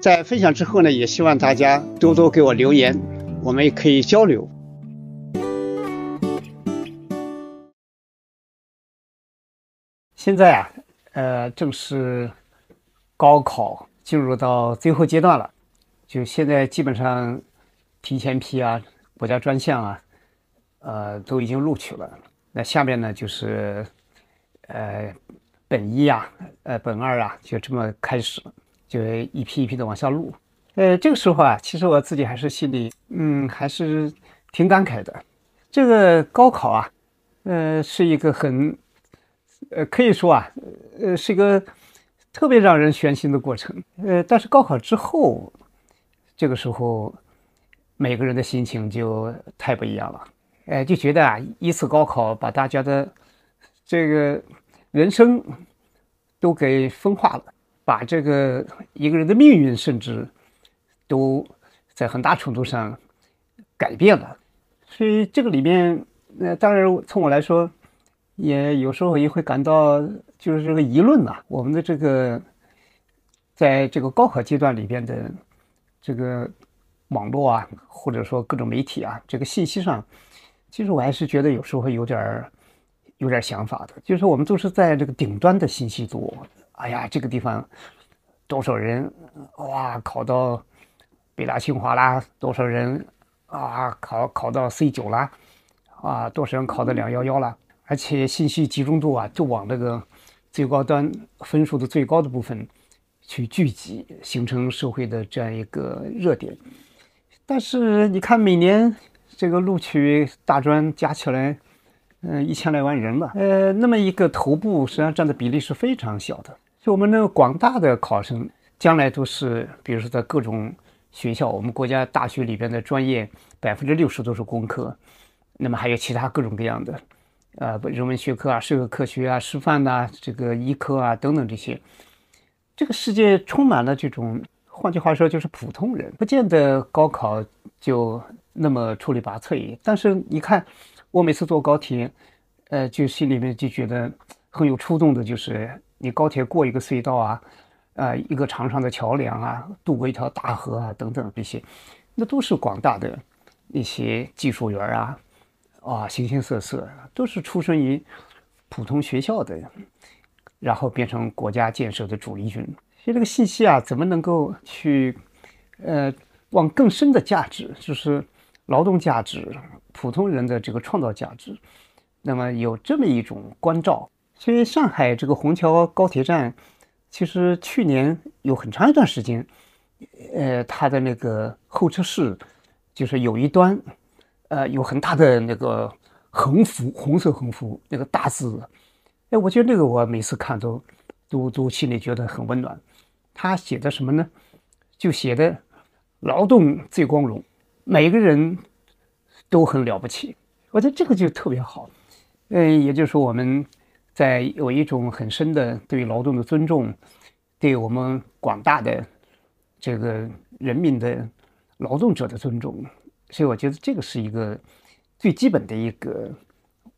在分享之后呢，也希望大家多多给我留言，我们也可以交流。现在啊，呃，正是高考进入到最后阶段了，就现在基本上提前批啊、国家专项啊，呃，都已经录取了。那下面呢，就是呃，本一啊、呃，本二啊，就这么开始，就一批一批的往下录。呃，这个时候啊，其实我自己还是心里，嗯，还是挺感慨的。这个高考啊，呃，是一个很。呃，可以说啊，呃，是一个特别让人悬心的过程。呃，但是高考之后，这个时候每个人的心情就太不一样了。哎，就觉得啊，一次高考把大家的这个人生都给分化了，把这个一个人的命运甚至都在很大程度上改变了。所以这个里面，呃，当然从我来说。也有时候也会感到，就是这个舆论呐，我们的这个，在这个高考阶段里边的这个网络啊，或者说各种媒体啊，这个信息上，其实我还是觉得有时候会有点儿有点想法的。就是我们都是在这个顶端的信息多，哎呀，这个地方多少人哇考到北大清华啦，多少人啊考考到 C 九啦，啊，多少人考到两幺幺啦。而且信息集中度啊，就往这个最高端分数的最高的部分去聚集，形成社会的这样一个热点。但是你看，每年这个录取大专加起来，嗯，一千来万人吧，呃，那么一个头部实际上占的比例是非常小的。就我们那个广大的考生，将来都是，比如说在各种学校，我们国家大学里边的专业，百分之六十都是工科，那么还有其他各种各样的。呃，人文学科啊，社会科学啊，师范呐，这个医科啊，等等这些，这个世界充满了这种，换句话说，就是普通人，不见得高考就那么出类拔萃。但是你看，我每次坐高铁，呃，就心里面就觉得很有触动的，就是你高铁过一个隧道啊，呃，一个长长的桥梁啊，渡过一条大河啊，等等这些，那都是广大的一些技术员啊。啊，形形色色都是出生于普通学校的，然后变成国家建设的主力军。所以这个信息啊，怎么能够去呃往更深的价值，就是劳动价值、普通人的这个创造价值，那么有这么一种关照。所以上海这个虹桥高铁站，其实去年有很长一段时间，呃，它的那个候车室就是有一端。呃，有很大的那个横幅，红色横幅，那个大字，哎，我觉得那个我每次看都都都心里觉得很温暖。他写的什么呢？就写的劳动最光荣，每个人都很了不起。我觉得这个就特别好。嗯，也就是说我们在有一种很深的对劳动的尊重，对我们广大的这个人民的劳动者的尊重。所以我觉得这个是一个最基本的一个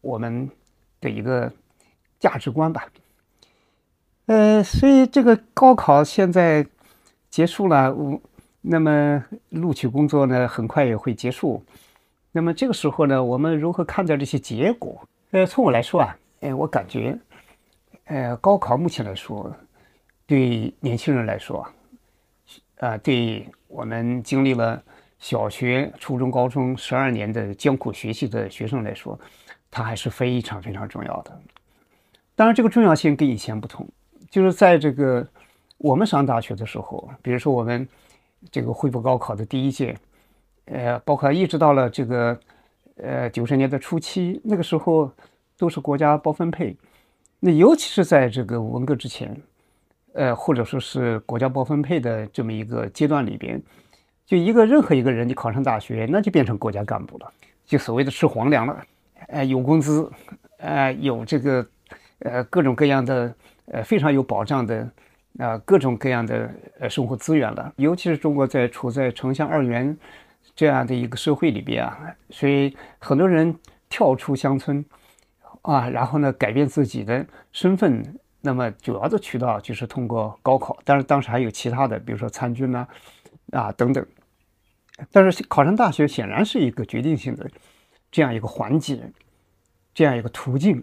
我们的一个价值观吧。呃，所以这个高考现在结束了，我那么录取工作呢很快也会结束。那么这个时候呢，我们如何看待这些结果？呃，从我来说啊，哎，我感觉，呃，高考目前来说，对年轻人来说，啊，对我们经历了小学、初中、高中十二年的艰苦学习的学生来说，它还是非常非常重要的。当然，这个重要性跟以前不同，就是在这个我们上大学的时候，比如说我们这个恢复高考的第一届，呃，包括一直到了这个呃九十年代初期，那个时候都是国家包分配。那尤其是在这个文革之前，呃，或者说是国家包分配的这么一个阶段里边，就一个任何一个人，你考上大学，那就变成国家干部了，就所谓的吃皇粮了，呃，有工资，呃，有这个，呃，各种各样的，呃，非常有保障的，啊，各种各样的呃生活资源了。尤其是中国在处在城乡二元这样的一个社会里边啊，所以很多人跳出乡村。啊，然后呢，改变自己的身份，那么主要的渠道就是通过高考，但是当时还有其他的，比如说参军呐，啊等等。但是考上大学显然是一个决定性的这样一个环节，这样一个途径。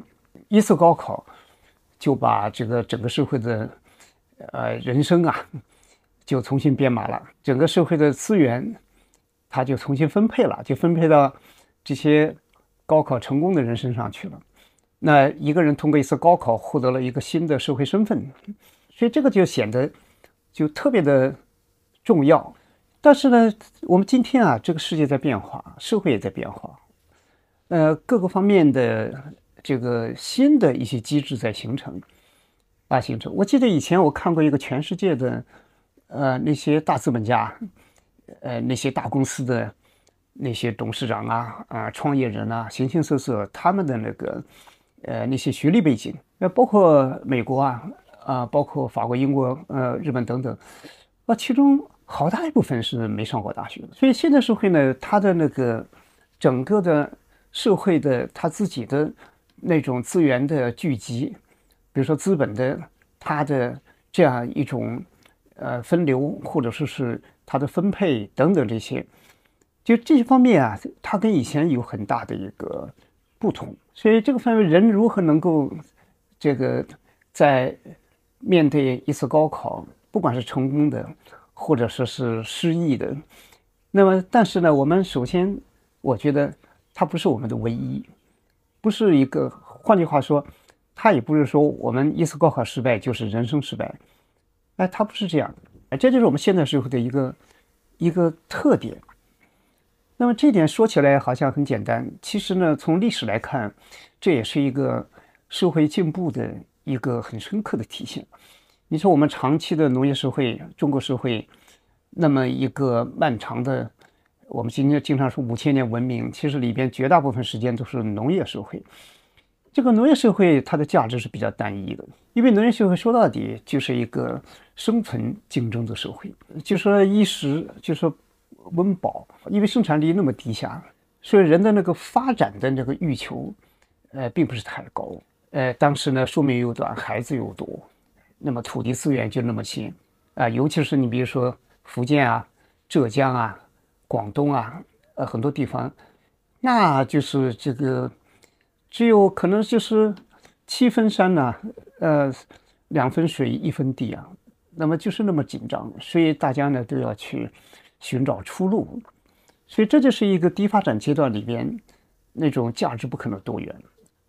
一次高考就把这个整个社会的呃人生啊就重新编码了，整个社会的资源它就重新分配了，就分配到这些高考成功的人身上去了。那一个人通过一次高考获得了一个新的社会身份，所以这个就显得就特别的重要。但是呢，我们今天啊，这个世界在变化，社会也在变化，呃，各个方面的这个新的一些机制在形成啊，形成。我记得以前我看过一个全世界的呃那些大资本家，呃那些大公司的那些董事长啊啊创业人啊，形形色色他们的那个。呃，那些学历背景，那包括美国啊，啊，包括法国、英国、呃，日本等等，啊，其中好大一部分是没上过大学的。所以现在社会呢，它的那个整个的社会的它自己的那种资源的聚集，比如说资本的它的这样一种呃分流，或者说是它的分配等等这些，就这些方面啊，它跟以前有很大的一个不同。所以这个范围，人如何能够这个在面对一次高考，不管是成功的，或者说是失意的，那么但是呢，我们首先我觉得它不是我们的唯一，不是一个，换句话说，它也不是说我们一次高考失败就是人生失败，哎，它不是这样的，哎，这就是我们现代社会的一个一个特点。那么这点说起来好像很简单，其实呢，从历史来看，这也是一个社会进步的一个很深刻的体现。你说我们长期的农业社会，中国社会，那么一个漫长的，我们今天经常说五千年文明，其实里边绝大部分时间都是农业社会。这个农业社会它的价值是比较单一的，因为农业社会说到底就是一个生存竞争的社会，就说衣食，就说。温饱，因为生产力那么低下，所以人的那个发展的那个欲求，呃，并不是太高。呃，当时呢，寿命又短，孩子又多，那么土地资源就那么些，啊，尤其是你比如说福建啊、浙江啊、广东啊，呃，很多地方，那就是这个只有可能就是七分山呢，呃，两分水一分地啊，那么就是那么紧张，所以大家呢都要去。寻找出路，所以这就是一个低发展阶段里边那种价值不可能多元，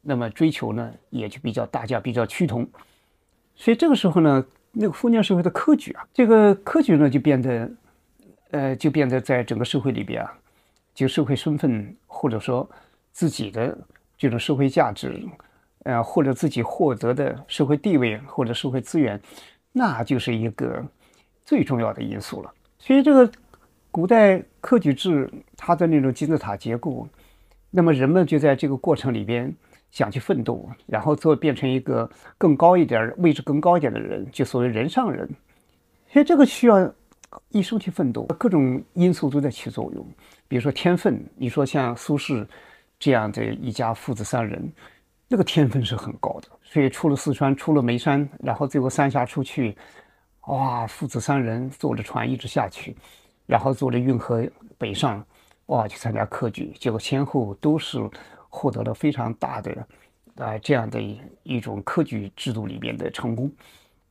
那么追求呢也就比较大家比较趋同，所以这个时候呢，那个封建社会的科举啊，这个科举呢就变得，呃，就变得在整个社会里边啊，就社会身份或者说自己的这种社会价值，呃，或者自己获得的社会地位或者社会资源，那就是一个最重要的因素了。所以这个。古代科举制，它的那种金字塔结构，那么人们就在这个过程里边想去奋斗，然后做变成一个更高一点、位置更高一点的人，就所谓人上人。所以这个需要一生去奋斗，各种因素都在起作用。比如说天分，你说像苏轼这样的一家父子三人，那个天分是很高的。所以出了四川，出了眉山，然后最后三峡出去，哇，父子三人坐着船一直下去。然后坐着运河北上，哇，去参加科举，结果先后都是获得了非常大的，啊，这样的一种科举制度里边的成功，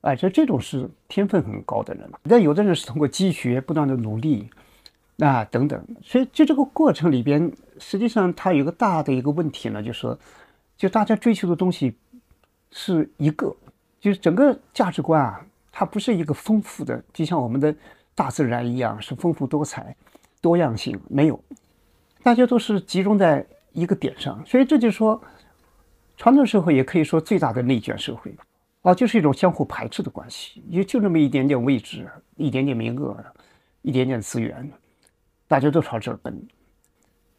哎，这这种是天分很高的人。但有的人是通过积学、不断的努力，啊等等。所以就这个过程里边，实际上它有个大的一个问题呢，就是说，就大家追求的东西是一个，就是整个价值观啊，它不是一个丰富的，就像我们的大自然一样，是丰富多彩、多样性没有，大家都是集中在一个点上。所以这就是说。传统社会也可以说最大的内卷社会，啊，就是一种相互排斥的关系，也就那么一点点位置，一点点名额，一点点资源，大家都朝这儿奔，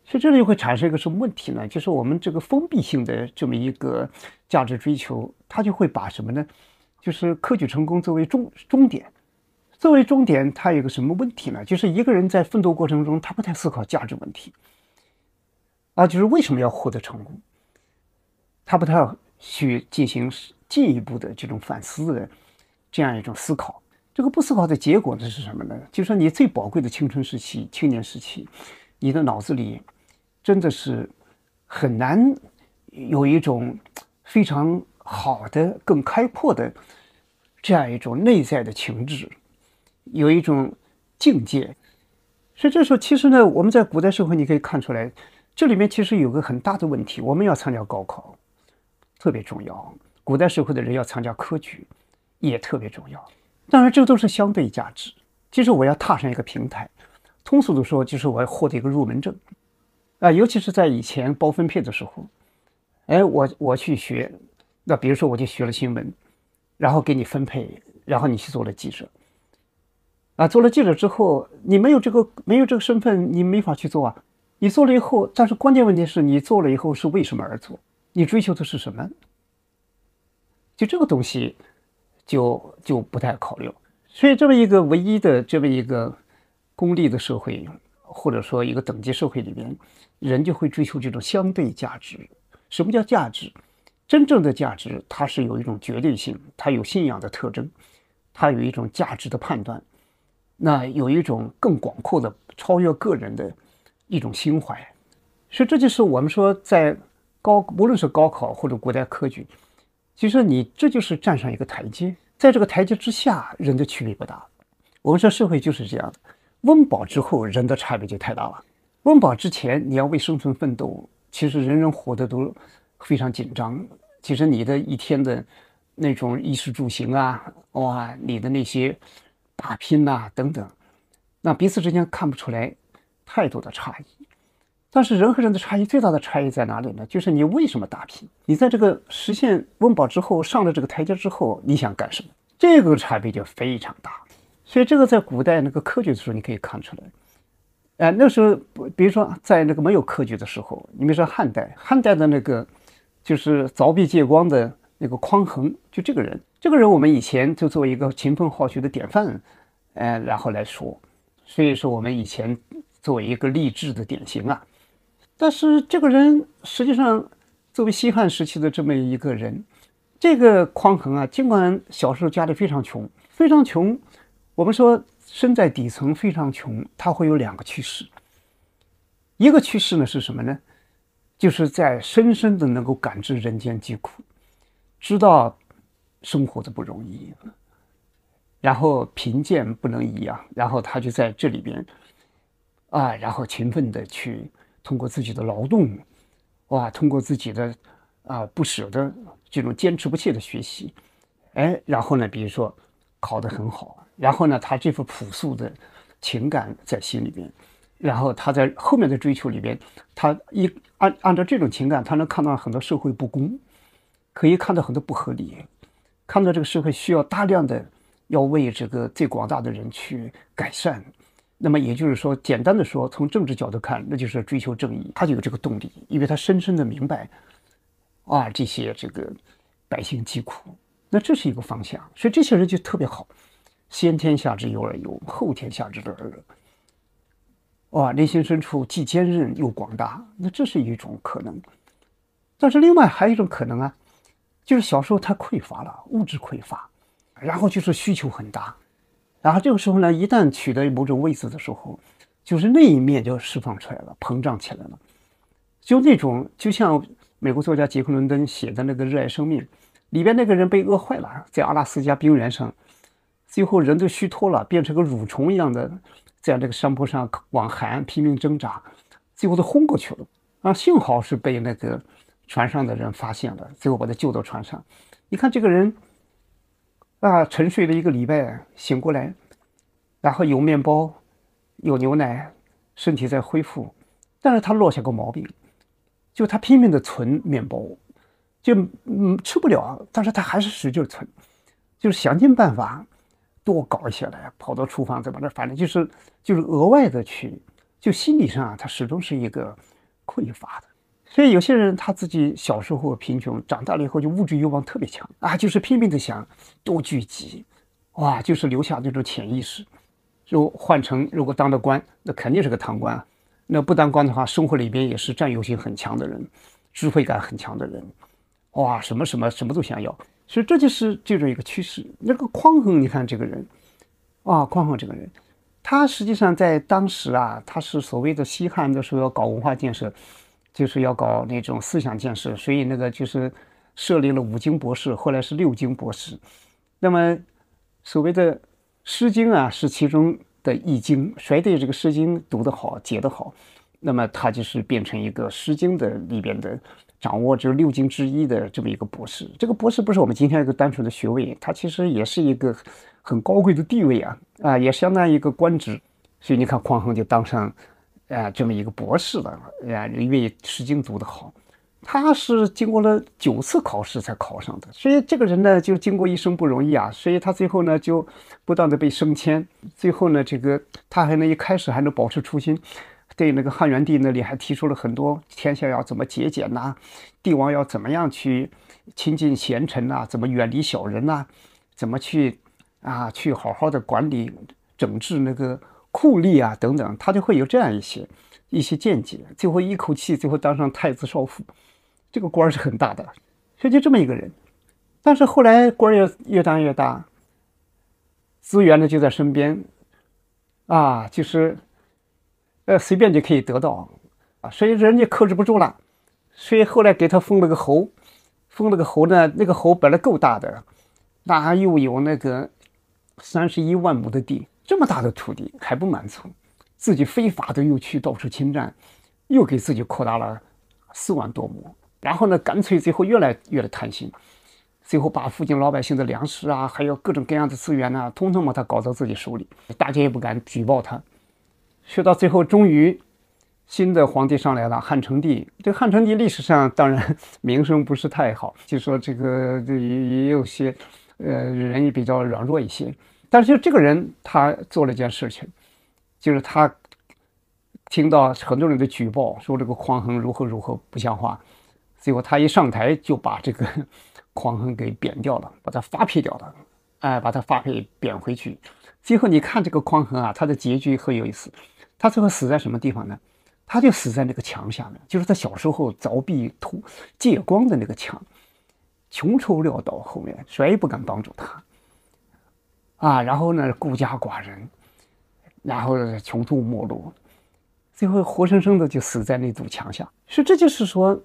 所以这里会产生一个什么问题呢？就是我们这个封闭性的这么一个价值追求，它就会把什么呢？就是科举成功作为终终点，作为终点，它有个什么问题呢？就是一个人在奋斗过程中，他不太思考价值问题，啊，就是为什么要获得成功？他不太去进行进一步的这种反思的这样一种思考，这个不思考的结果呢是什么呢？就说你最宝贵的青春时期、青年时期，你的脑子里真的是很难有一种非常好的、更开阔的这样一种内在的情志，有一种境界。所以这时候，其实呢，我们在古代社会你可以看出来，这里面其实有个很大的问题：我们要参加高考。特别重要，古代社会的人要参加科举，也特别重要。当然，这都是相对价值。其实我要踏上一个平台，通俗的说，就是我要获得一个入门证。啊，尤其是在以前包分配的时候，哎，我我去学，那比如说我就学了新闻，然后给你分配，然后你去做了记者。啊，做了记者之后，你没有这个没有这个身份，你没法去做啊。你做了以后，但是关键问题是你做了以后是为什么而做？你追求的是什么？就这个东西，就就不太考虑。所以，这么一个唯一的这么一个功利的社会，或者说一个等级社会里面，人就会追求这种相对价值。什么叫价值？真正的价值，它是有一种绝对性，它有信仰的特征，它有一种价值的判断，那有一种更广阔的、超越个人的一种心怀。所以，这就是我们说在。高无论是高考或者古代科举，其实你这就是站上一个台阶，在这个台阶之下，人的区别不大。我们说社会就是这样，温饱之后人的差别就太大了。温饱之前你要为生存奋斗，其实人人活得都非常紧张。其实你的一天的那种衣食住行啊，哇，你的那些打拼呐等等，那彼此之间看不出来太多的差异。但是人和人的差异最大的差异在哪里呢？就是你为什么打拼？你在这个实现温饱之后，上了这个台阶之后，你想干什么？这个差别就非常大。所以这个在古代那个科举的时候，你可以看出来。哎，那时候，比如说在那个没有科举的时候，你比如说汉代，汉代的那个就是凿壁借光的那个匡衡，就这个人，这个人我们以前就作为一个勤奋好学的典范，哎，然后来说，所以说我们以前作为一个励志的典型啊。但是这个人实际上，作为西汉时期的这么一个人，这个匡衡啊，尽管小时候家里非常穷，非常穷，我们说身在底层非常穷，他会有两个趋势。一个趋势呢是什么呢？就是在深深的能够感知人间疾苦，知道生活的不容易，然后贫贱不能移啊，然后他就在这里边啊，然后勤奋的去。通过自己的劳动，哇，通过自己的啊不舍的这种坚持不懈的学习，哎，然后呢，比如说考得很好，然后呢，他这份朴素的情感在心里边，然后他在后面的追求里边，他一按按照这种情感，他能看到很多社会不公，可以看到很多不合理，看到这个社会需要大量的要为这个最广大的人去改善。那么也就是说，简单的说，从政治角度看，那就是追求正义，他就有这个动力，因为他深深的明白，啊，这些这个百姓疾苦，那这是一个方向，所以这些人就特别好，先天下之忧而忧，后天下之乐而乐，哇，内心深处既坚韧又广大，那这是一种可能。但是另外还有一种可能啊，就是小时候太匮乏了，物质匮乏，然后就是需求很大。然后这个时候呢，一旦取得某种位置的时候，就是那一面就释放出来了，膨胀起来了。就那种，就像美国作家杰克伦敦写的那个《热爱生命》，里边那个人被饿坏了，在阿拉斯加冰原上，最后人都虚脱了，变成个蠕虫一样的，在这个山坡上往海岸拼命挣扎，最后都昏过去了。啊，幸好是被那个船上的人发现了，最后把他救到船上。你看这个人啊，沉睡了一个礼拜，醒过来，然后有面包，有牛奶，身体在恢复。但是他落下个毛病，就他拼命的存面包，就嗯吃不了，但是他还是使劲存，就是想尽办法多搞一些来，跑到厨房怎么着，反正就是就是额外的去，就心理上啊他始终是一个匮乏的。所以有些人他自己小时候贫穷，长大了以后就物质欲望特别强啊，就是拼命的想多聚集，哇，就是留下这种潜意识。就换成如果当了官，那肯定是个贪官。那不当官的话，生活里边也是占有性很强的人，智慧感很强的人，哇，什么什么什么都想要，所以这就是这种一个趋势。那个匡衡，你看这个人，啊，匡衡这个人，他实际上在当时啊，他是所谓的西汉的时候要搞文化建设，就是要搞那种思想建设，所以那个就是设立了五经博士，后来是六经博士。那么所谓的《诗经》啊，是其中。的《易经》，谁对这个《诗经》读得好、解得好，那么他就是变成一个《诗经》的里边的掌握这六经之一的这么一个博士。这个博士不是我们今天一个单纯的学位，他其实也是一个很高贵的地位啊啊，也相当于一个官职。所以你看，匡衡就当上啊这么一个博士了啊，因为《诗经》读得好。他是经过了九次考试才考上的，所以这个人呢，就经过一生不容易啊，所以他最后呢，就不断的被升迁，最后呢，这个他还能一开始还能保持初心，对那个汉元帝那里还提出了很多天下要怎么节俭呐，帝王要怎么样去亲近贤臣呐，怎么远离小人呐，怎么去啊去好好的管理整治那个酷吏啊等等，他就会有这样一些一些见解，最后一口气最后当上太子少傅。这个官是很大的，所以就这么一个人，但是后来官越越当越大，资源呢就在身边，啊，就是呃随便就可以得到啊，所以人家克制不住了，所以后来给他封了个侯，封了个侯呢，那个侯本来够大的，那又有那个三十一万亩的地，这么大的土地还不满足，自己非法的又去到处侵占，又给自己扩大了四万多亩。然后呢，干脆最后越来越的贪心，最后把附近老百姓的粮食啊，还有各种各样的资源呢，通通把他搞到自己手里，大家也不敢举报他。学到最后，终于新的皇帝上来了，汉成帝。这个汉成帝历史上当然 名声不是太好，就说这个也也有些呃人也比较软弱一些。但是就这个人，他做了一件事情，就是他听到很多人的举报，说这个匡衡如何如何不像话。结果他一上台就把这个匡衡给贬掉了，把他发配掉了，哎，把他发配贬回去。最后你看这个匡衡啊，他的结局很有意思。他最后死在什么地方呢？他就死在那个墙下面，就是他小时候凿壁图借光的那个墙，穷愁潦倒，后面谁也不敢帮助他啊。然后呢，孤家寡人，然后穷途末路，最后活生生的就死在那堵墙下。所以这就是说。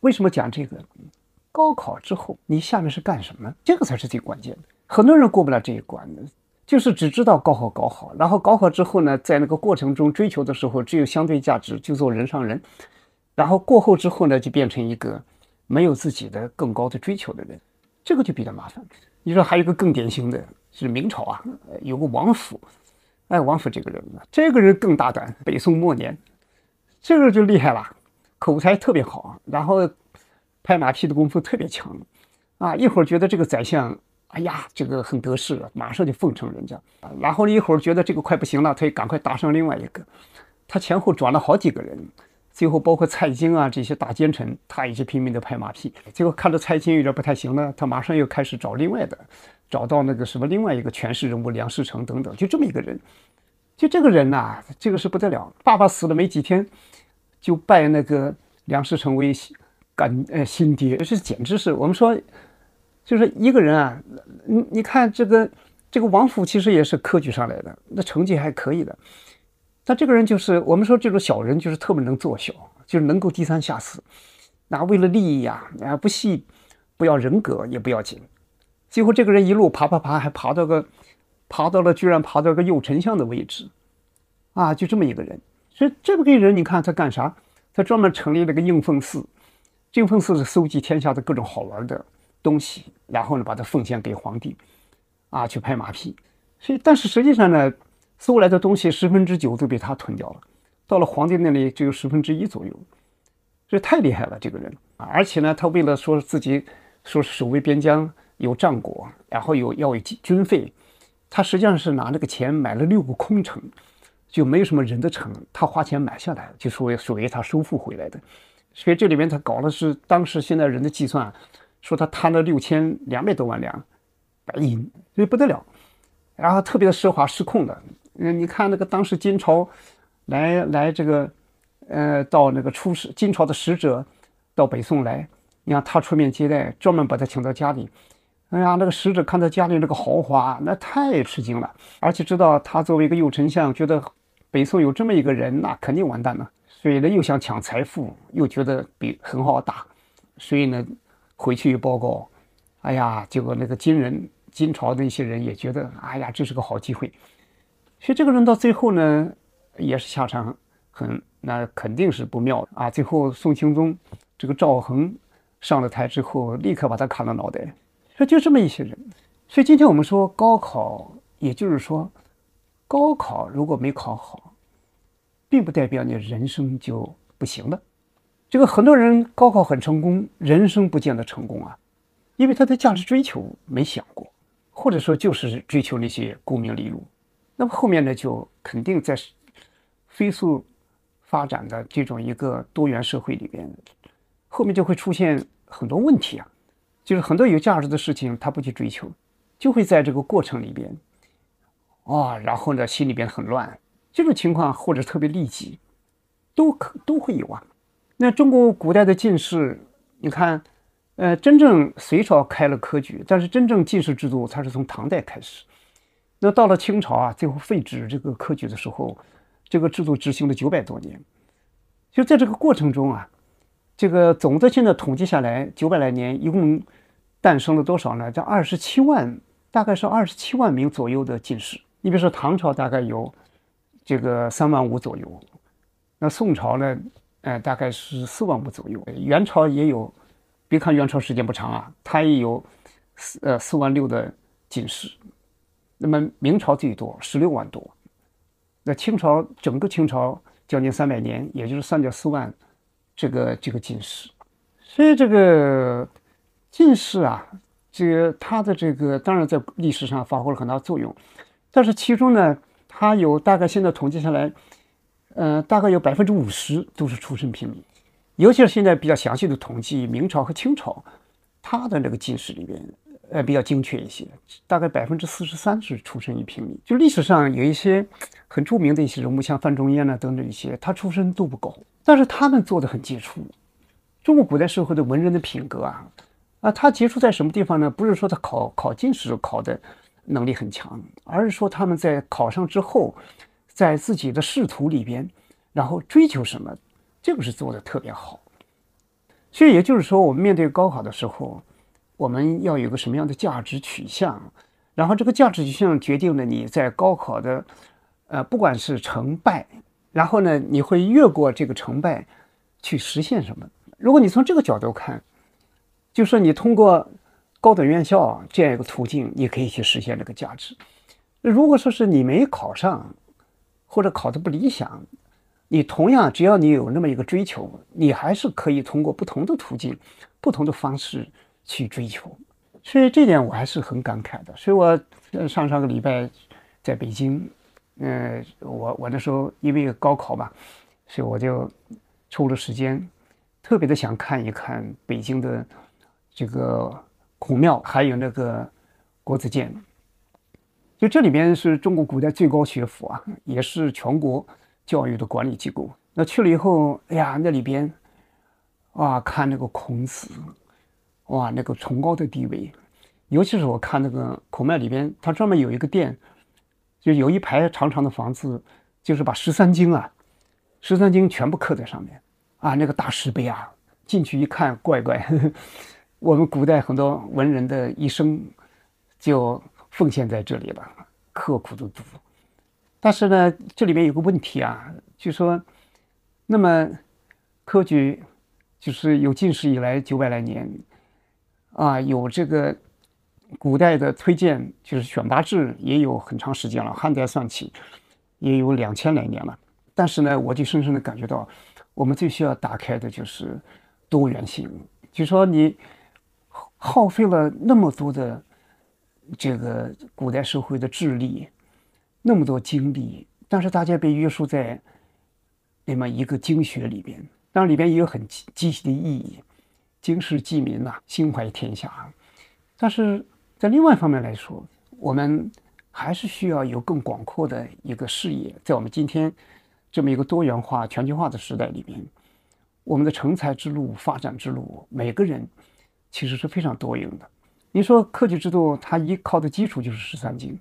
为什么讲这个？高考之后，你下面是干什么？这个才是最关键的。很多人过不了这一关的，就是只知道高考搞好，然后高考之后呢，在那个过程中追求的时候，只有相对价值，就做人上人。然后过后之后呢，就变成一个没有自己的更高的追求的人，这个就比较麻烦。你说还有一个更典型的是明朝啊，有个王府，哎，王府这个人呢，这个人更大胆。北宋末年，这个就厉害了。口才特别好，然后拍马屁的功夫特别强，啊，一会儿觉得这个宰相，哎呀，这个很得势，马上就奉承人家，然后一会儿觉得这个快不行了，他也赶快搭上另外一个，他前后转了好几个人，最后包括蔡京啊这些大奸臣，他也是拼命的拍马屁，结果看着蔡京有点不太行了，他马上又开始找另外的，找到那个什么另外一个权势人物梁思成等等，就这么一个人，就这个人呐，这个是不得了，爸爸死了没几天。就拜那个梁思成为干呃新爹，这是简直是我们说，就是一个人啊，你你看这个这个王府其实也是科举上来的，那成绩还可以的。但这个人就是我们说这种小人，就是特别能做小，就是能够低三下四，那为了利益呀啊不惜不要人格也不要紧。最后这个人一路爬爬爬，还爬到个，爬到了居然爬到个右丞相的位置，啊，就这么一个人。所以这么个人，你看他干啥？他专门成立了个应奉寺，应奉寺是收集天下的各种好玩的东西，然后呢把它奉献给皇帝，啊，去拍马屁。所以，但是实际上呢，搜来的东西十分之九都被他吞掉了，到了皇帝那里只有十分之一左右。这太厉害了，这个人！而且呢，他为了说自己说守卫边疆有战果，然后有要有军费，他实际上是拿那个钱买了六个空城。就没有什么人的城，他花钱买下来，就属于属于他收复回来的。所以这里面他搞的是当时现在人的计算，说他贪了六千两百多万两白银，所以不得了。然后特别的奢华失控的，嗯，你看那个当时金朝来来这个，呃，到那个出使金朝的使者到北宋来，你看他出面接待，专门把他请到家里。哎呀，那个使者看到家里那个豪华，那太吃惊了，而且知道他作为一个右丞相，觉得北宋有这么一个人，那肯定完蛋了。所以呢，又想抢财富，又觉得比很好打，所以呢，回去一报告，哎呀，结果那个金人、金朝的一些人也觉得，哎呀，这是个好机会。所以这个人到最后呢，也是下场很，那肯定是不妙啊。最后宋钦宗这个赵恒上了台之后，立刻把他砍了脑袋。说就这么一些人，所以今天我们说高考，也就是说，高考如果没考好，并不代表你人生就不行了。这个很多人高考很成功，人生不见得成功啊，因为他的价值追求没想过，或者说就是追求那些功名利禄。那么后面呢，就肯定在飞速发展的这种一个多元社会里边，后面就会出现很多问题啊。就是很多有价值的事情，他不去追求，就会在这个过程里边，啊，然后呢，心里边很乱。这种情况或者特别利己，都可都会有啊。那中国古代的进士，你看，呃，真正隋朝开了科举，但是真正进士制度，它是从唐代开始。那到了清朝啊，最后废止这个科举的时候，这个制度执行了九百多年。就在这个过程中啊。这个总的现在统计下来，九百来年一共诞生了多少呢？这二十七万，大概是二十七万名左右的进士。你比如说唐朝大概有这个三万五左右，那宋朝呢，呃，大概是四万五左右。元朝也有，别看元朝时间不长啊，它也有四呃四万六的进士。那么明朝最多十六万多，那清朝整个清朝将近三百年，也就是三点四万。这个这个进士，所以这个进士啊，这个他的这个当然在历史上发挥了很大作用，但是其中呢，他有大概现在统计下来，呃，大概有百分之五十都是出身平民，尤其是现在比较详细的统计，明朝和清朝，他的那个进士里边，呃，比较精确一些，大概百分之四十三是出身于平民。就历史上有一些很著名的一些人物，像范仲淹呢等等一些，他出身都不高。但是他们做的很杰出，中国古代社会的文人的品格啊，啊，他杰出在什么地方呢？不是说他考考进士考的能力很强，而是说他们在考上之后，在自己的仕途里边，然后追求什么，这个是做的特别好。所以也就是说，我们面对高考的时候，我们要有个什么样的价值取向，然后这个价值取向决定了你在高考的，呃，不管是成败。然后呢，你会越过这个成败，去实现什么？如果你从这个角度看，就说你通过高等院校这样一个途径，你可以去实现这个价值。如果说是你没考上，或者考的不理想，你同样只要你有那么一个追求，你还是可以通过不同的途径、不同的方式去追求。所以这点我还是很感慨的。所以我上上个礼拜在北京。嗯，我我那时候因为高考嘛，所以我就抽了时间，特别的想看一看北京的这个孔庙，还有那个国子监。就这里边是中国古代最高学府啊，也是全国教育的管理机构。那去了以后，哎呀，那里边哇，看那个孔子，哇，那个崇高的地位，尤其是我看那个孔庙里边，它专门有一个殿。就有一排长长的房子，就是把十三经啊，十三经全部刻在上面啊，那个大石碑啊，进去一看，怪怪，我们古代很多文人的一生就奉献在这里了，刻苦的读。但是呢，这里面有个问题啊，就说，那么科举就是有进士以来九百来年，啊，有这个古代的推荐就是选拔制也有很长时间了，汉代算起也有两千来年了。但是呢，我就深深的感觉到，我们最需要打开的就是多元性。就说你耗费了那么多的这个古代社会的智力，那么多精力，但是大家被约束在那么一个经学里边，当然里边也有很积极的意义，经世济民呐，心怀天下。但是在另外一方面来说，我们还是需要有更广阔的一个视野，在我们今天这么一个多元化、全球化的时代里边。我们的成才之路、发展之路，每个人其实是非常多样的。你说科举制度，它依靠的基础就是十三经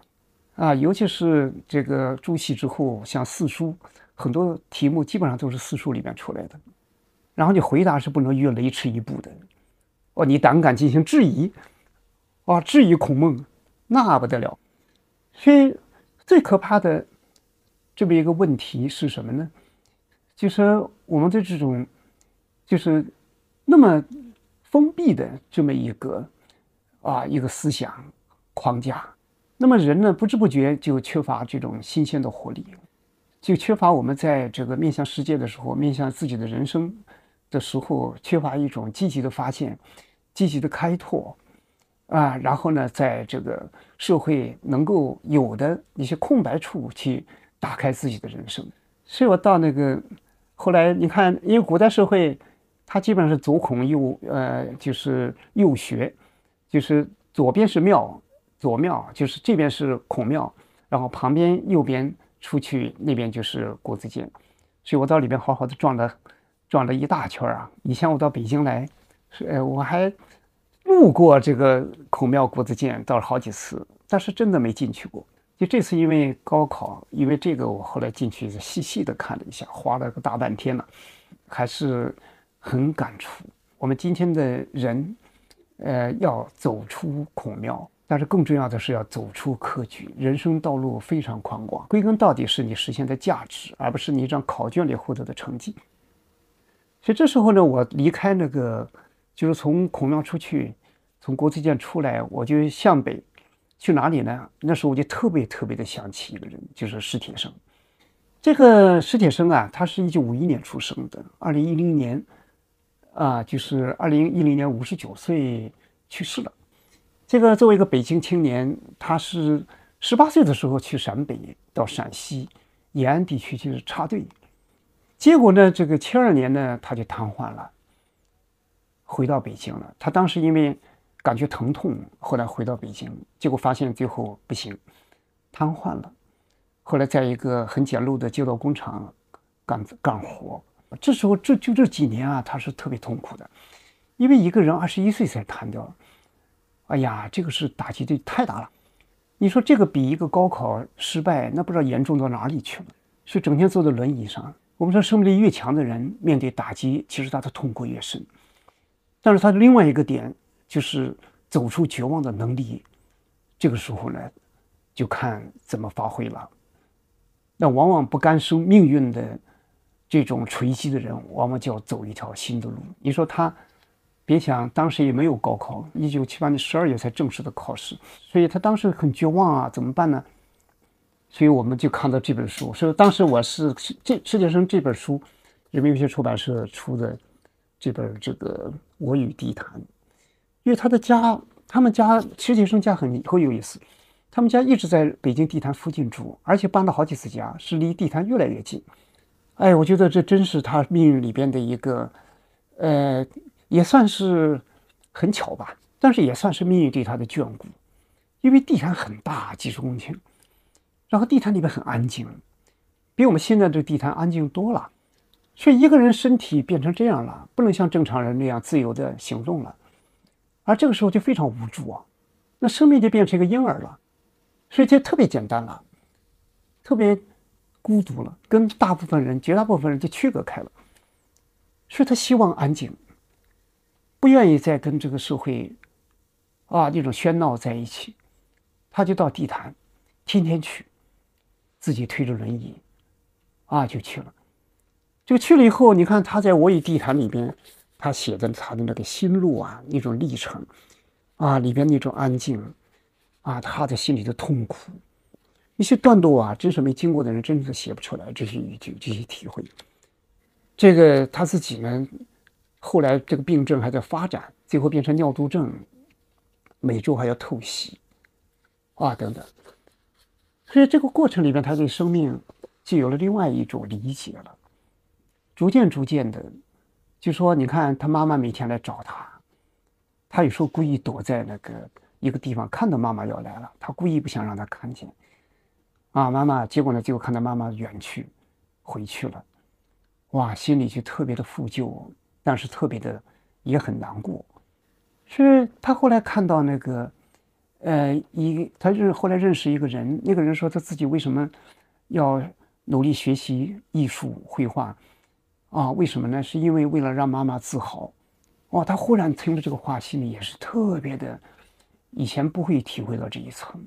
啊，尤其是这个朱熹之后，像四书，很多题目基本上都是四书里面出来的。然后你回答是不能越雷池一步的。哦，你胆敢进行质疑，啊，质疑孔孟，那不得了。所以最可怕的这么一个问题是什么呢？就是我们的这种。就是那么封闭的这么一个啊一个思想框架，那么人呢不知不觉就缺乏这种新鲜的活力，就缺乏我们在这个面向世界的时候，面向自己的人生的时候，缺乏一种积极的发现、积极的开拓啊，然后呢，在这个社会能够有的一些空白处去打开自己的人生。所以我到那个后来，你看，因为古代社会。它基本上是左孔右呃，就是右学，就是左边是庙，左庙就是这边是孔庙，然后旁边右边出去那边就是国子监，所以我到里边好好的转了转了一大圈啊。以前我到北京来，是呃我还路过这个孔庙国子监，到了好几次，但是真的没进去过。就这次因为高考，因为这个我后来进去细细的看了一下，花了个大半天了，还是。很感触，我们今天的人，呃，要走出孔庙，但是更重要的是要走出科举。人生道路非常宽广，归根到底是你实现的价值，而不是你一张考卷里获得的成绩。所以这时候呢，我离开那个，就是从孔庙出去，从国子监出来，我就向北，去哪里呢？那时候我就特别特别的想起一个人，就是史铁生。这个史铁生啊，他是一九五一年出生的，二零一零年。啊，就是二零一零年五十九岁去世了。这个作为一个北京青年，他是十八岁的时候去陕北到陕西延安地区去插队，结果呢，这个七二年呢他就瘫痪了，回到北京了。他当时因为感觉疼痛，后来回到北京，结果发现最后不行，瘫痪了。后来在一个很简陋的街道工厂干干活。这时候，这就这几年啊，他是特别痛苦的，因为一个人二十一岁才瘫掉了，哎呀，这个是打击的太大了。你说这个比一个高考失败，那不知道严重到哪里去了。是整天坐在轮椅上。我们说，生命力越强的人，面对打击，其实他的痛苦越深。但是他的另外一个点，就是走出绝望的能力，这个时候呢，就看怎么发挥了。那往往不甘生命运的。这种垂击的人，往往就要走一条新的路。你说他，别想当时也没有高考，一九七八年十二月才正式的考试，所以他当时很绝望啊，怎么办呢？所以我们就看到这本书，所以当时我是这世界上这本书，人民文学出版社出的这本这个《我与地坛》，因为他的家，他们家实习生家很很有意思，他们家一直在北京地坛附近住，而且搬了好几次家，是离地坛越来越近。哎，我觉得这真是他命运里边的一个，呃，也算是很巧吧，但是也算是命运对他的眷顾。因为地坛很大，几十公顷，然后地坛里边很安静，比我们现在这地坛安静多了。所以一个人身体变成这样了，不能像正常人那样自由的行动了，而这个时候就非常无助啊，那生命就变成一个婴儿了，所以就特别简单了，特别。孤独了，跟大部分人、绝大部分人就区隔开了，所以他希望安静，不愿意再跟这个社会啊那种喧闹在一起，他就到地坛，天天去，自己推着轮椅啊就去了。就去了以后，你看他在《我与地坛》里边，他写的他的那个心路啊，那种历程啊，里边那种安静啊，他的心里的痛苦，一些段落啊，真是没经过的人真是写不出来这些语句、这些体会。这个他自己呢，后来这个病症还在发展，最后变成尿毒症，每周还要透析啊等等。所以这个过程里边，他对生命就有了另外一种理解了。逐渐逐渐的，就说你看他妈妈每天来找他，他有时候故意躲在那个一个地方，看到妈妈要来了，他故意不想让他看见。啊，妈妈，结果呢，最后看到妈妈远去，回去了，哇，心里就特别的负疚，但是特别的也很难过。是他后来看到那个，呃，一他认后来认识一个人，那个人说他自己为什么要努力学习艺术绘画。啊，为什么呢？是因为为了让妈妈自豪。哇，他忽然听了这个话，心里也是特别的，以前不会体会到这一层。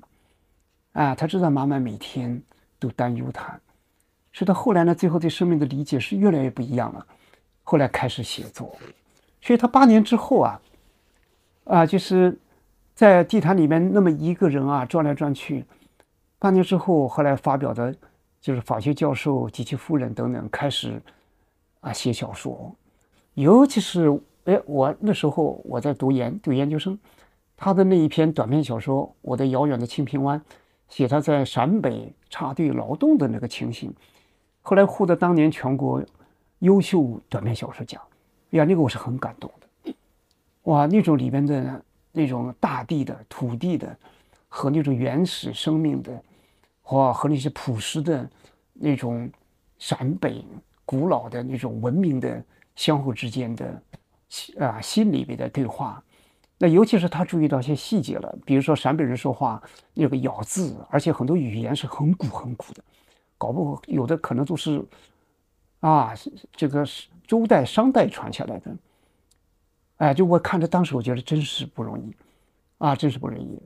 啊，他知道妈妈每天都担忧他，是他后来呢，最后对生命的理解是越来越不一样了。后来开始写作，所以他八年之后啊，啊，就是在地坛里面那么一个人啊，转来转去。半年之后，后来发表的，就是法学教授及其夫人等等开始。啊，写小说，尤其是哎，我那时候我在读研读研究生，他的那一篇短篇小说《我的遥远的清平湾》，写他在陕北插队劳动的那个情形，后来获得当年全国优秀短篇小说奖，呀，那个我是很感动的，哇，那种里边的那种大地的土地的和那种原始生命的，哇，和那些朴实的那种陕北。古老的那种文明的相互之间的啊心里边的对话，那尤其是他注意到一些细节了，比如说陕北人说话那个咬字，而且很多语言是很古很古的，搞不有的可能都是啊这个是周代商代传下来的，哎，就我看着当时我觉得真是不容易啊，真是不容易。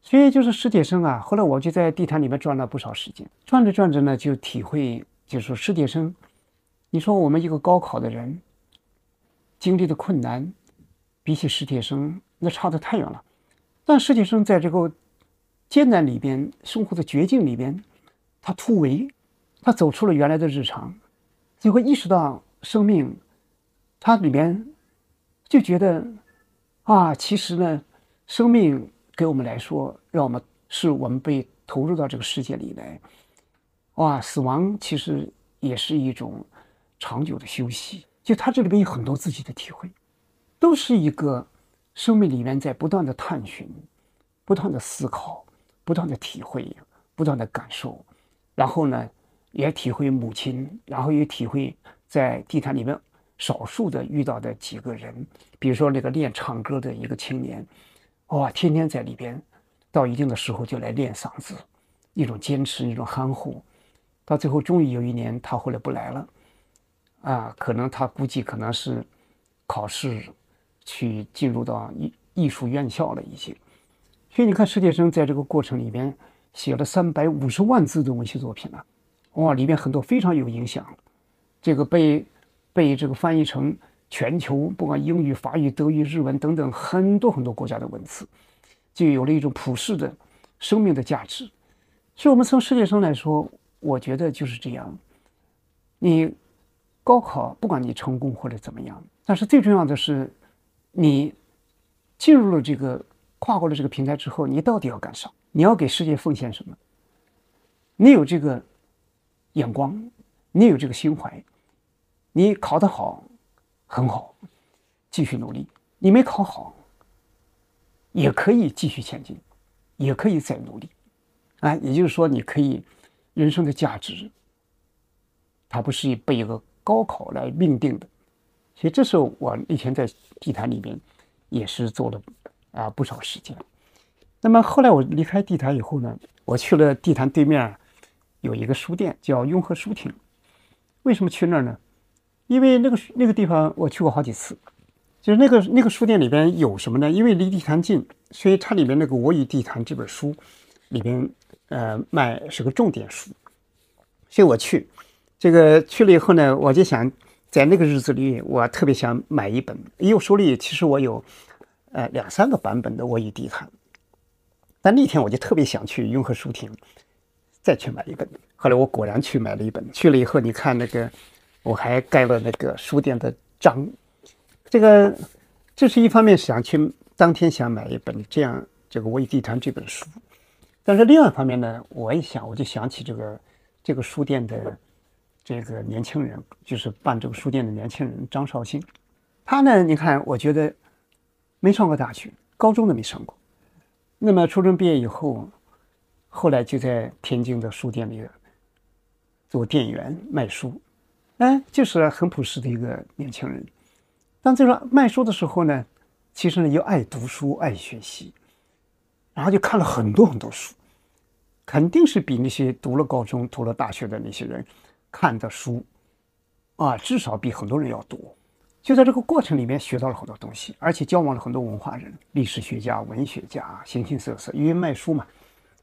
所以就是史铁生啊，后来我就在地坛里面转了不少时间，转着转着呢，就体会，就是说史铁生。你说我们一个高考的人经历的困难，比起史铁生那差得太远了。但史铁生在这个艰难里边，生活的绝境里边，他突围，他走出了原来的日常，就会意识到生命，他里面就觉得啊，其实呢，生命给我们来说，让我们是我们被投入到这个世界里来，哇，死亡其实也是一种。长久的休息，就他这里边有很多自己的体会，都是一个生命里面在不断的探寻、不断的思考、不断的体会、不断的感受，然后呢，也体会母亲，然后也体会在地坛里面少数的遇到的几个人，比如说那个练唱歌的一个青年，哇，天天在里边，到一定的时候就来练嗓子，一种坚持，一种憨厚，到最后终于有一年他后来不来了。啊，可能他估计可能是考试去进入到艺艺术院校了已经，所以你看史铁生在这个过程里边写了三百五十万字的文学作品了，哇，里面很多非常有影响，这个被被这个翻译成全球不管英语、法语、德语、日文等等很多很多国家的文字，就有了一种普世的生命的价值。所以我们从世界上来说，我觉得就是这样，你。高考，不管你成功或者怎么样，但是最重要的是，你进入了这个跨过了这个平台之后，你到底要干啥？你要给世界奉献什么？你有这个眼光，你有这个心怀，你考得好，很好，继续努力；你没考好，也可以继续前进，也可以再努力。啊，也就是说，你可以人生的价值，它不是被一个。高考来命定的，所以这时候我以前在地坛里面也是做了啊不少时间。那么后来我离开地坛以后呢，我去了地坛对面有一个书店叫雍和书亭。为什么去那儿呢？因为那个那个地方我去过好几次，就是那个那个书店里边有什么呢？因为离地坛近，所以它里面那个《我与地坛》这本书里边，呃，卖是个重点书。所以我去，这个去了以后呢，我就想在那个日子里，我特别想买一本。因为我手里其实我有呃两三个版本的《我与地坛》，但那天我就特别想去雍和书亭再去买一本。后来我果然去买了一本。去了以后，你看那个，我还盖了那个书店的章。这个这是一方面想去当天想买一本这样这个《我与地坛》这本书，但是另外一方面呢，我一想我就想起这个这个书店的这个年轻人，就是办这个书店的年轻人张绍兴。他呢，你看，我觉得没上过大学，高中都没上过。那么初中毕业以后，后来就在天津的书店里做店员卖书，哎，就是很朴实的一个年轻人。当这个卖书的时候呢，其实呢又爱读书、爱学习，然后就看了很多很多书，肯定是比那些读了高中、读了大学的那些人看的书啊，至少比很多人要多。就在这个过程里面学到了很多东西，而且交往了很多文化人、历史学家、文学家，形形色色。因为卖书嘛，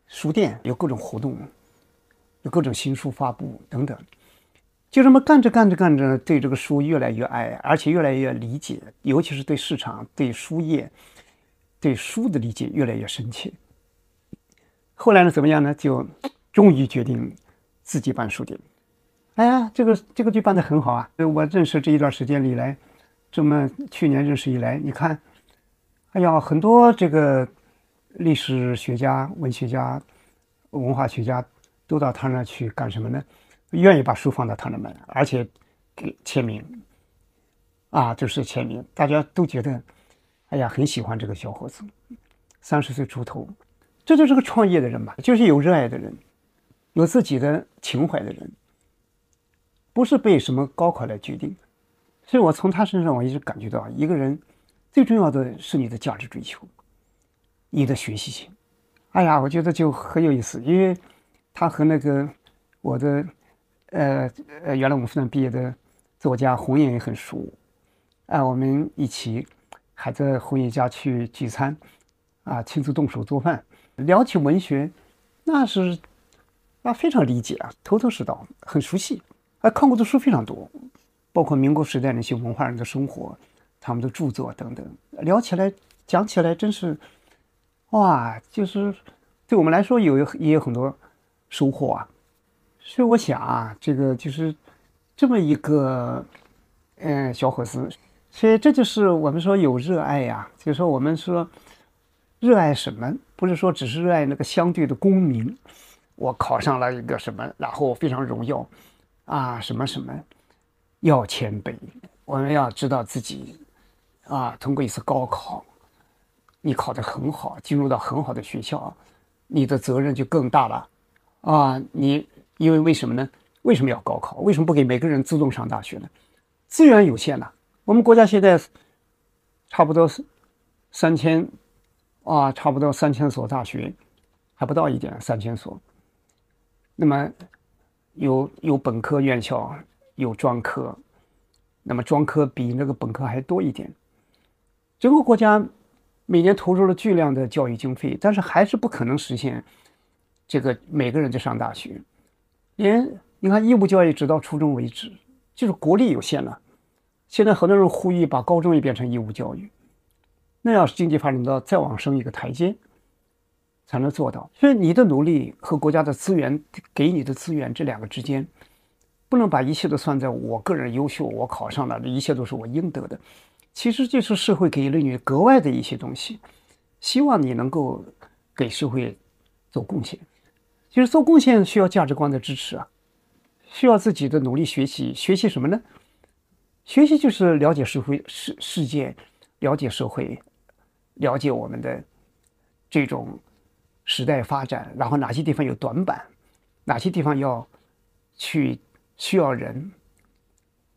书店有各种活动，有各种新书发布等等。就这么干着干着干着，对这个书越来越爱，而且越来越理解，尤其是对市场、对书业、对书的理解越来越深切。后来呢，怎么样呢？就终于决定自己办书店。哎呀，这个这个就办得很好啊！我认识这一段时间里来，这么去年认识以来，你看，哎呀，很多这个历史学家、文学家、文化学家都到他那去干什么呢？愿意把书放到他那门，而且给签名，啊，就是签名，大家都觉得，哎呀，很喜欢这个小伙子，三十岁出头，这就是个创业的人嘛，就是有热爱的人，有自己的情怀的人，不是被什么高考来决定的。所以我从他身上，我一直感觉到，一个人最重要的是你的价值追求，你的学习性。哎呀，我觉得就很有意思，因为他和那个我的。呃呃，原来我们复旦毕业的作家红岩也很熟，啊，我们一起还在红岩家去聚餐，啊，亲自动手做饭，聊起文学，那是啊非常理解啊，头头是道，很熟悉，啊，看过的书非常多，包括民国时代那些文化人的生活，他们的著作等等，聊起来讲起来真是，哇，就是对我们来说有也有很多收获啊。所以我想啊，这个就是这么一个嗯小伙子，所以这就是我们说有热爱呀。就是说我们说热爱什么，不是说只是热爱那个相对的功名。我考上了一个什么，然后非常荣耀啊，什么什么，要谦卑。我们要知道自己啊，通过一次高考，你考得很好，进入到很好的学校，你的责任就更大了啊，你。因为为什么呢？为什么要高考？为什么不给每个人自动上大学呢？资源有限呐。我们国家现在差不多是三千啊，差不多三千所大学，还不到一点三千所。那么有有本科院校，有专科，那么专科比那个本科还多一点。整个国家每年投入了巨量的教育经费，但是还是不可能实现这个每个人就上大学。连你看义务教育直到初中为止，就是国力有限了。现在很多人呼吁把高中也变成义务教育，那要是经济发展到再往升一个台阶，才能做到。所以你的努力和国家的资源给你的资源这两个之间，不能把一切都算在我个人优秀，我考上了，这一切都是我应得的。其实就是社会给了你格外的一些东西，希望你能够给社会做贡献。就是做贡献需要价值观的支持啊，需要自己的努力学习。学习什么呢？学习就是了解社会世世界，了解社会，了解我们的这种时代发展，然后哪些地方有短板，哪些地方要去需要人，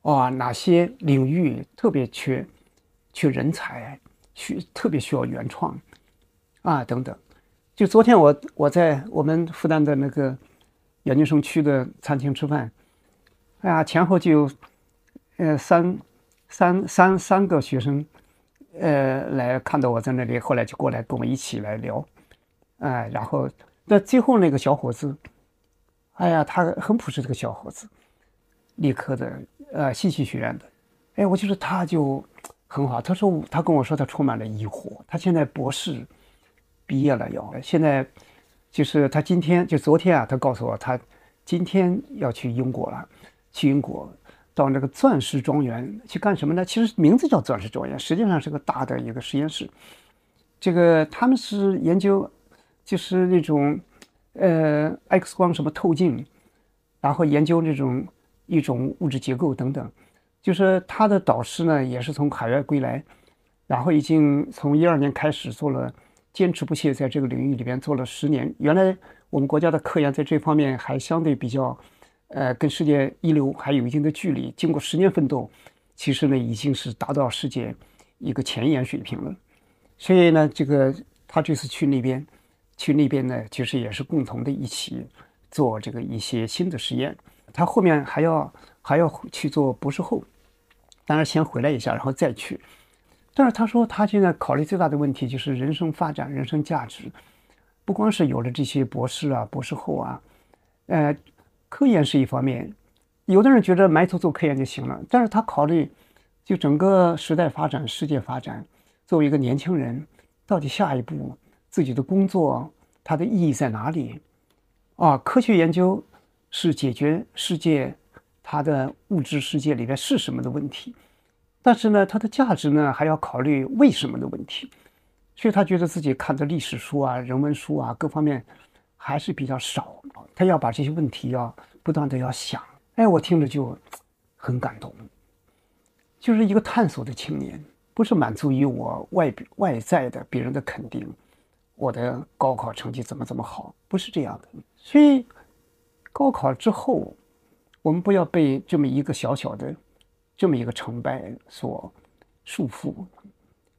啊，哪些领域特别缺缺人才，需特别需要原创，啊，等等。就昨天我我在我们复旦的那个研究生区的餐厅吃饭，哎呀，前后就有呃三三三三个学生呃，来看到我在那里，后来就过来跟我一起来聊，哎，然后那最后那个小伙子，哎呀，他很朴实，这个小伙子，理科的，呃，信息学院的，哎，我觉得他就很好。他说，他跟我说，他充满了疑惑。他现在博士毕业了，要现在就是他今天就昨天啊，他告诉我，他今天要去英国了，去英国。到那个钻石庄园去干什么呢？其实名字叫钻石庄园，实际上是个大的一个实验室。这个他们是研究，就是那种，呃，X 光什么透镜，然后研究那种一种物质结构等等。就是他的导师呢，也是从海外归来，然后已经从一二年开始做了，坚持不懈在这个领域里边做了十年。原来我们国家的科研在这方面还相对比较。呃，跟世界一流还有一定的距离。经过十年奋斗，其实呢，已经是达到世界一个前沿水平了。所以呢，这个他这次去那边，去那边呢，其实也是共同的一起做这个一些新的实验。他后面还要还要去做博士后，当然先回来一下，然后再去。但是他说，他现在考虑最大的问题就是人生发展、人生价值，不光是有了这些博士啊、博士后啊，呃。科研是一方面，有的人觉得埋头做科研就行了，但是他考虑，就整个时代发展、世界发展，作为一个年轻人，到底下一步自己的工作它的意义在哪里？啊，科学研究是解决世界它的物质世界里边是什么的问题，但是呢，它的价值呢还要考虑为什么的问题，所以他觉得自己看的历史书啊、人文书啊各方面。还是比较少，他要把这些问题要不断的要想，哎，我听着就很感动，就是一个探索的青年，不是满足于我外外在的别人的肯定，我的高考成绩怎么怎么好，不是这样的。所以高考之后，我们不要被这么一个小小的这么一个成败所束缚，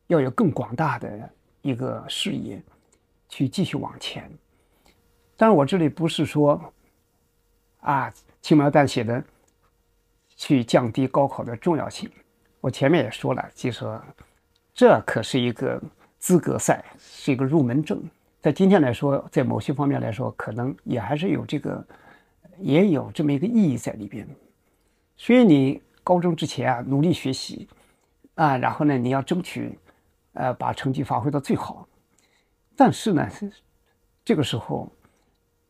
要有更广大的一个视野去继续往前。但是我这里不是说，啊轻描淡写的去降低高考的重要性。我前面也说了，就说这可是一个资格赛，是一个入门证。在今天来说，在某些方面来说，可能也还是有这个，也有这么一个意义在里边。所以你高中之前啊，努力学习啊，然后呢，你要争取呃把成绩发挥到最好。但是呢，这个时候。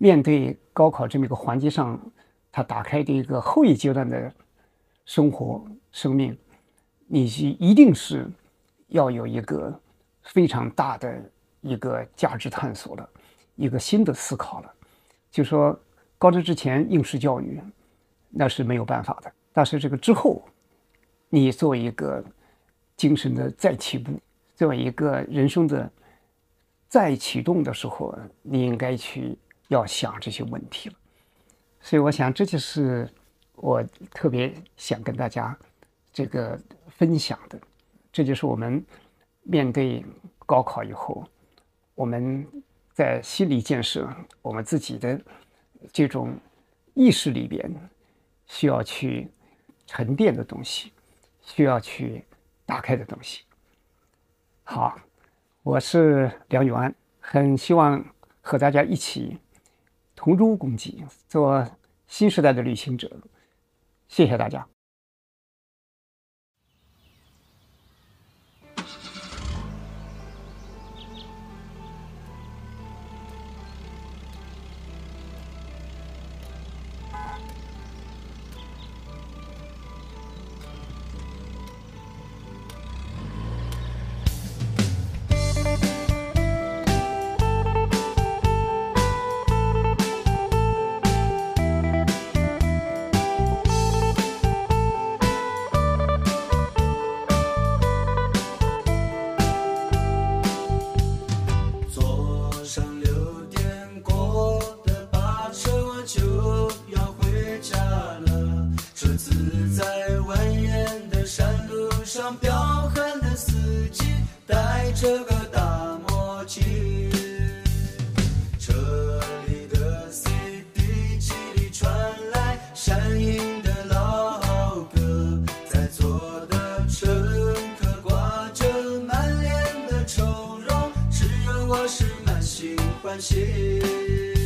面对高考这么一个环节上，它打开的一个后一阶段的生活生命，你是一定是要有一个非常大的一个价值探索的一个新的思考了。就说高中之前应试教育那是没有办法的，但是这个之后，你作为一个精神的再起步，作为一个人生的再启动的时候，你应该去。要想这些问题了，所以我想这就是我特别想跟大家这个分享的，这就是我们面对高考以后，我们在心理建设我们自己的这种意识里边需要去沉淀的东西，需要去打开的东西。好，我是梁永安，很希望和大家一起。同舟共济，做新时代的旅行者。谢谢大家。我是满心欢喜。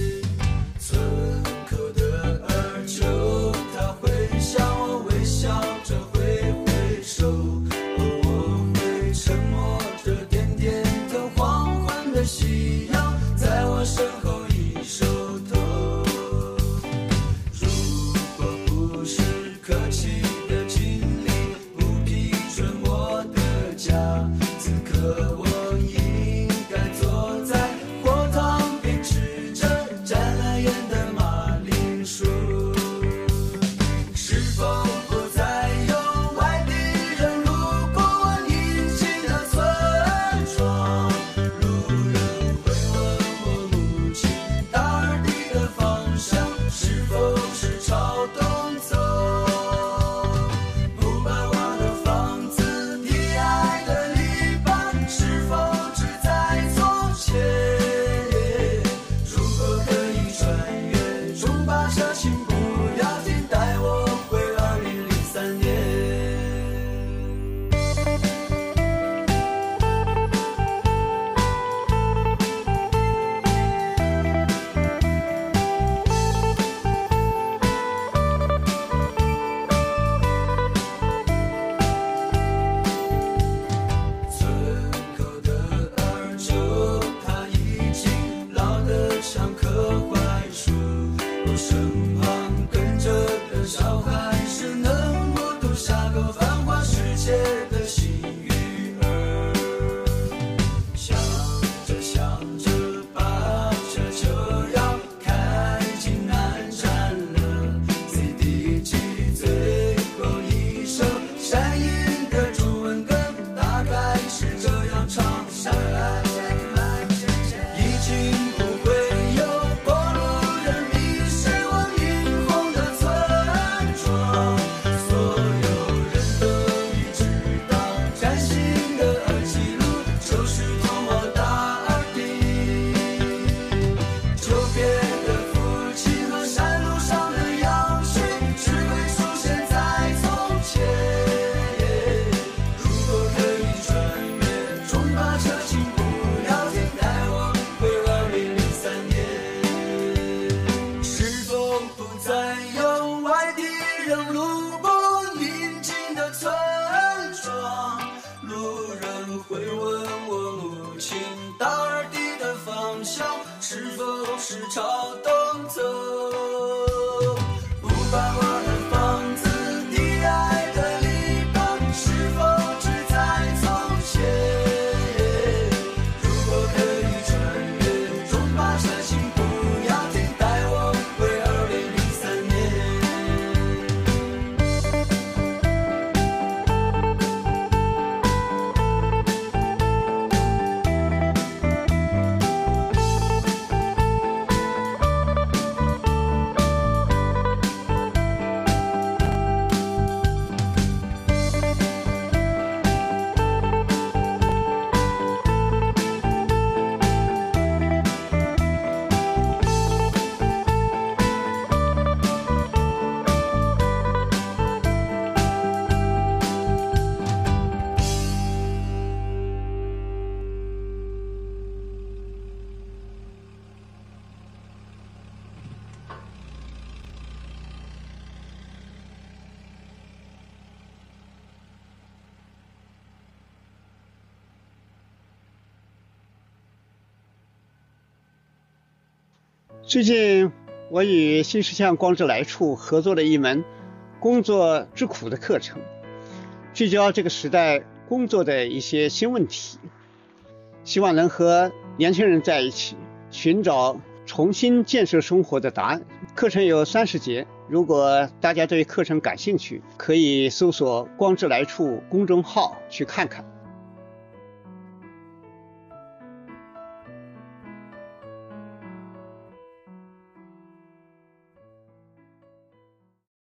最近我与新石像光之来处合作了一门工作之苦的课程，聚焦这个时代工作的一些新问题，希望能和年轻人在一起寻找重新建设生活的答案。课程有三十节，如果大家对课程感兴趣，可以搜索“光之来处”公众号去看看。